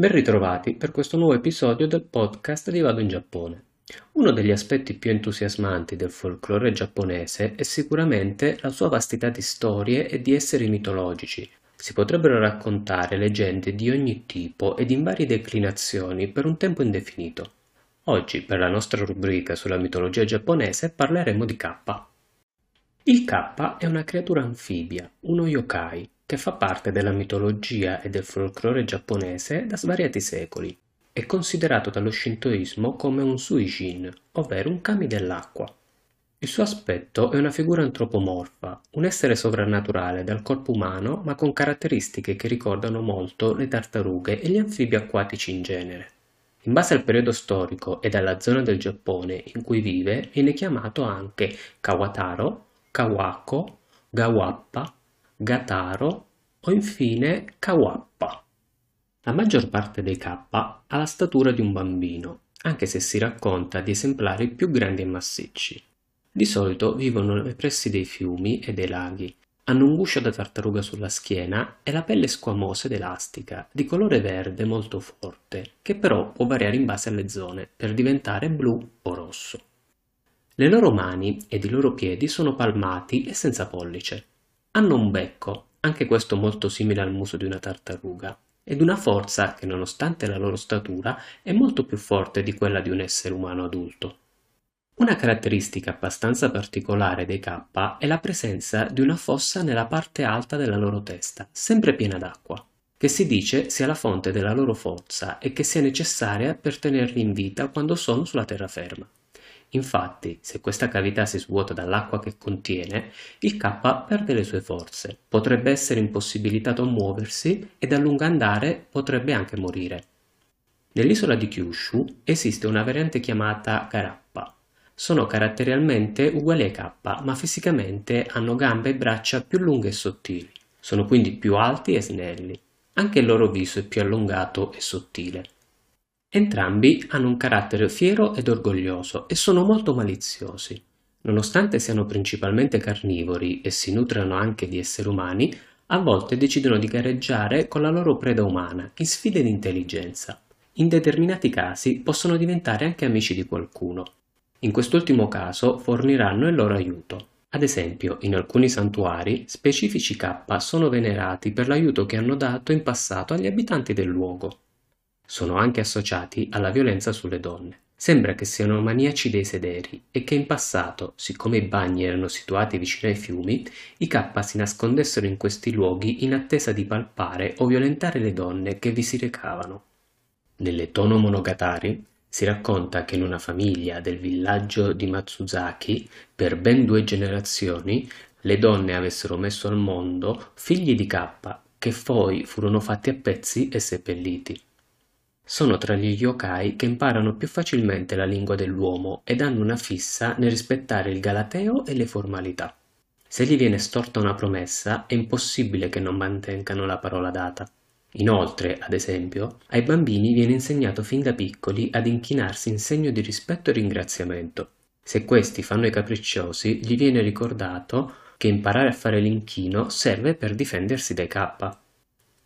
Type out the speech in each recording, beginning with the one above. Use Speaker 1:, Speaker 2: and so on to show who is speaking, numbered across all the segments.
Speaker 1: Ben ritrovati per questo nuovo episodio del podcast di Vado in Giappone. Uno degli aspetti più entusiasmanti del folklore giapponese è sicuramente la sua vastità di storie e di esseri mitologici. Si potrebbero raccontare leggende di ogni tipo ed in varie declinazioni per un tempo indefinito. Oggi, per la nostra rubrica sulla mitologia giapponese, parleremo di K. Il K è una creatura anfibia, uno yokai, che fa parte della mitologia e del folklore giapponese da svariati secoli. È considerato dallo shintoismo come un suijin, ovvero un kami dell'acqua. Il suo aspetto è una figura antropomorfa, un essere sovrannaturale dal corpo umano ma con caratteristiche che ricordano molto le tartarughe e gli anfibi acquatici in genere. In base al periodo storico e alla zona del Giappone in cui vive, viene chiamato anche Kawataro, Kawako, Gawappa, Gataro o infine Kawappa. La maggior parte dei K ha la statura di un bambino, anche se si racconta di esemplari più grandi e massicci. Di solito vivono nei pressi dei fiumi e dei laghi. Hanno un guscio da tartaruga sulla schiena e la pelle squamosa ed elastica, di colore verde molto forte, che però può variare in base alle zone, per diventare blu o rosso. Le loro mani ed i loro piedi sono palmati e senza pollice. Hanno un becco, anche questo molto simile al muso di una tartaruga, ed una forza che nonostante la loro statura è molto più forte di quella di un essere umano adulto. Una caratteristica abbastanza particolare dei K è la presenza di una fossa nella parte alta della loro testa, sempre piena d'acqua, che si dice sia la fonte della loro forza e che sia necessaria per tenerli in vita quando sono sulla terraferma. Infatti, se questa cavità si svuota dall'acqua che contiene, il K perde le sue forze, potrebbe essere impossibilitato a muoversi ed a lungo andare potrebbe anche morire. Nell'isola di Kyushu esiste una variante chiamata Garappa. Sono caratterialmente uguali ai K, ma fisicamente hanno gambe e braccia più lunghe e sottili. Sono quindi più alti e snelli. Anche il loro viso è più allungato e sottile. Entrambi hanno un carattere fiero ed orgoglioso e sono molto maliziosi. Nonostante siano principalmente carnivori e si nutrano anche di esseri umani, a volte decidono di gareggiare con la loro preda umana in sfide di intelligenza. In determinati casi possono diventare anche amici di qualcuno. In quest'ultimo caso forniranno il loro aiuto. Ad esempio, in alcuni santuari, specifici K sono venerati per l'aiuto che hanno dato in passato agli abitanti del luogo sono anche associati alla violenza sulle donne. Sembra che siano maniaci dei sederi e che in passato, siccome i bagni erano situati vicino ai fiumi, i K si nascondessero in questi luoghi in attesa di palpare o violentare le donne che vi si recavano. Nelle Tono Monogatari si racconta che in una famiglia del villaggio di Matsuzaki, per ben due generazioni, le donne avessero messo al mondo figli di K, che poi furono fatti a pezzi e seppelliti. Sono tra gli yokai che imparano più facilmente la lingua dell'uomo ed hanno una fissa nel rispettare il galateo e le formalità. Se gli viene storta una promessa, è impossibile che non mantengano la parola data. Inoltre, ad esempio, ai bambini viene insegnato fin da piccoli ad inchinarsi in segno di rispetto e ringraziamento. Se questi fanno i capricciosi, gli viene ricordato che imparare a fare l'inchino serve per difendersi dai K.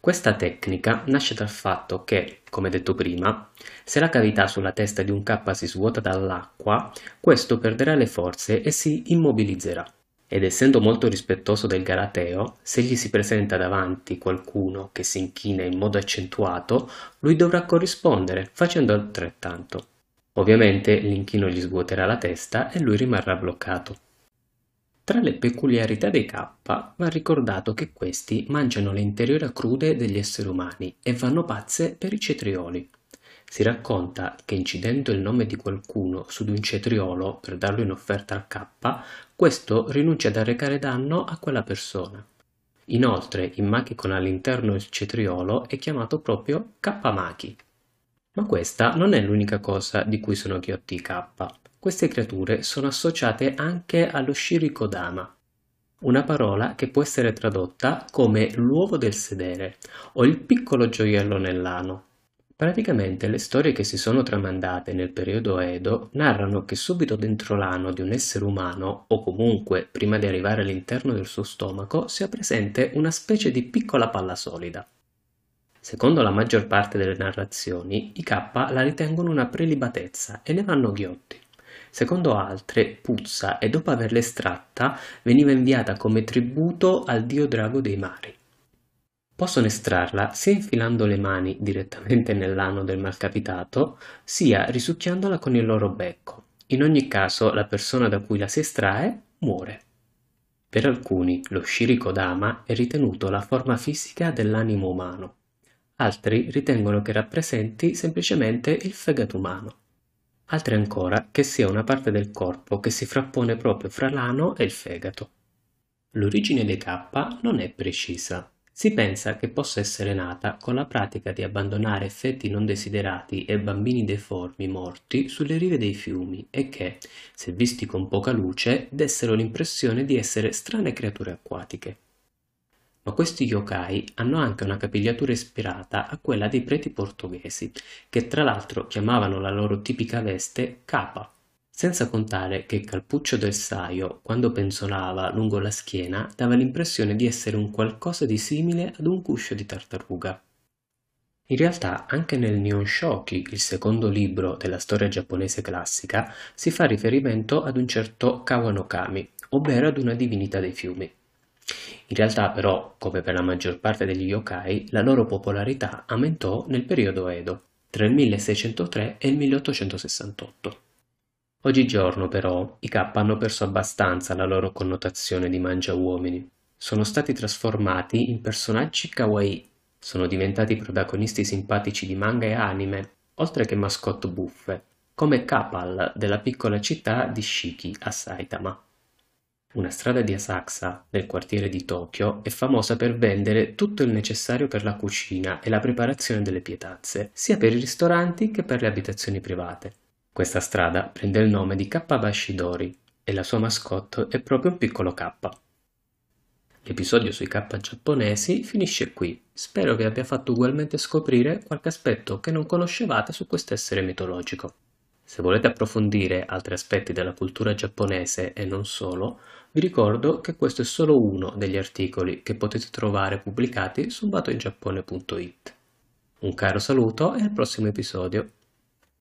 Speaker 1: Questa tecnica nasce dal fatto che, come detto prima, se la cavità sulla testa di un K si svuota dall'acqua, questo perderà le forze e si immobilizzerà. Ed essendo molto rispettoso del Galateo, se gli si presenta davanti qualcuno che si inchina in modo accentuato, lui dovrà corrispondere facendo altrettanto. Ovviamente l'inchino gli svuoterà la testa e lui rimarrà bloccato. Tra le peculiarità dei K va ricordato che questi mangiano le interiora crude degli esseri umani e vanno pazze per i cetrioli. Si racconta che incidendo il nome di qualcuno su di un cetriolo per darlo in offerta al K, questo rinuncia ad arrecare danno a quella persona. Inoltre, il Maki con all'interno il cetriolo è chiamato proprio K-Maki. Ma questa non è l'unica cosa di cui sono ghiotti i K. Queste creature sono associate anche allo Shirikodama, una parola che può essere tradotta come l'uovo del sedere o il piccolo gioiello nell'ano. Praticamente le storie che si sono tramandate nel periodo Edo narrano che subito dentro l'ano di un essere umano, o comunque prima di arrivare all'interno del suo stomaco, sia presente una specie di piccola palla solida. Secondo la maggior parte delle narrazioni, i K la ritengono una prelibatezza e ne vanno ghiotti. Secondo altre, puzza e dopo averla estratta veniva inviata come tributo al dio drago dei mari. Possono estrarla sia infilando le mani direttamente nell'ano del malcapitato, sia risucchiandola con il loro becco. In ogni caso, la persona da cui la si estrae muore. Per alcuni, lo Shirikodama è ritenuto la forma fisica dell'animo umano. Altri ritengono che rappresenti semplicemente il fegato umano. Altri ancora che sia una parte del corpo che si frappone proprio fra l'ano e il fegato. L'origine dei K non è precisa. Si pensa che possa essere nata con la pratica di abbandonare effetti non desiderati e bambini deformi morti sulle rive dei fiumi e che, se visti con poca luce, dessero l'impressione di essere strane creature acquatiche. Ma questi yokai hanno anche una capigliatura ispirata a quella dei preti portoghesi, che tra l'altro chiamavano la loro tipica veste capa, senza contare che il calpuccio del saio, quando penzolava lungo la schiena, dava l'impressione di essere un qualcosa di simile ad un cuscio di tartaruga. In realtà anche nel Nihon Shoki, il secondo libro della storia giapponese classica, si fa riferimento ad un certo Kawanokami, ovvero ad una divinità dei fiumi. In realtà però, come per la maggior parte degli yokai, la loro popolarità aumentò nel periodo Edo, tra il 1603 e il 1868. Oggigiorno però i K hanno perso abbastanza la loro connotazione di mangiauomini. Sono stati trasformati in personaggi kawaii, sono diventati protagonisti simpatici di manga e anime, oltre che mascotte buffe, come Kapal della piccola città di Shiki a Saitama. Una strada di Asakusa, nel quartiere di Tokyo, è famosa per vendere tutto il necessario per la cucina e la preparazione delle pietazze, sia per i ristoranti che per le abitazioni private. Questa strada prende il nome di Kappabashidori e la sua mascotte è proprio un piccolo K. L'episodio sui K giapponesi finisce qui. Spero vi abbia fatto ugualmente scoprire qualche aspetto che non conoscevate su questo essere mitologico. Se volete approfondire altri aspetti della cultura giapponese e non solo, vi ricordo che questo è solo uno degli articoli che potete trovare pubblicati su batoingiappone.it. Un caro saluto e al prossimo episodio.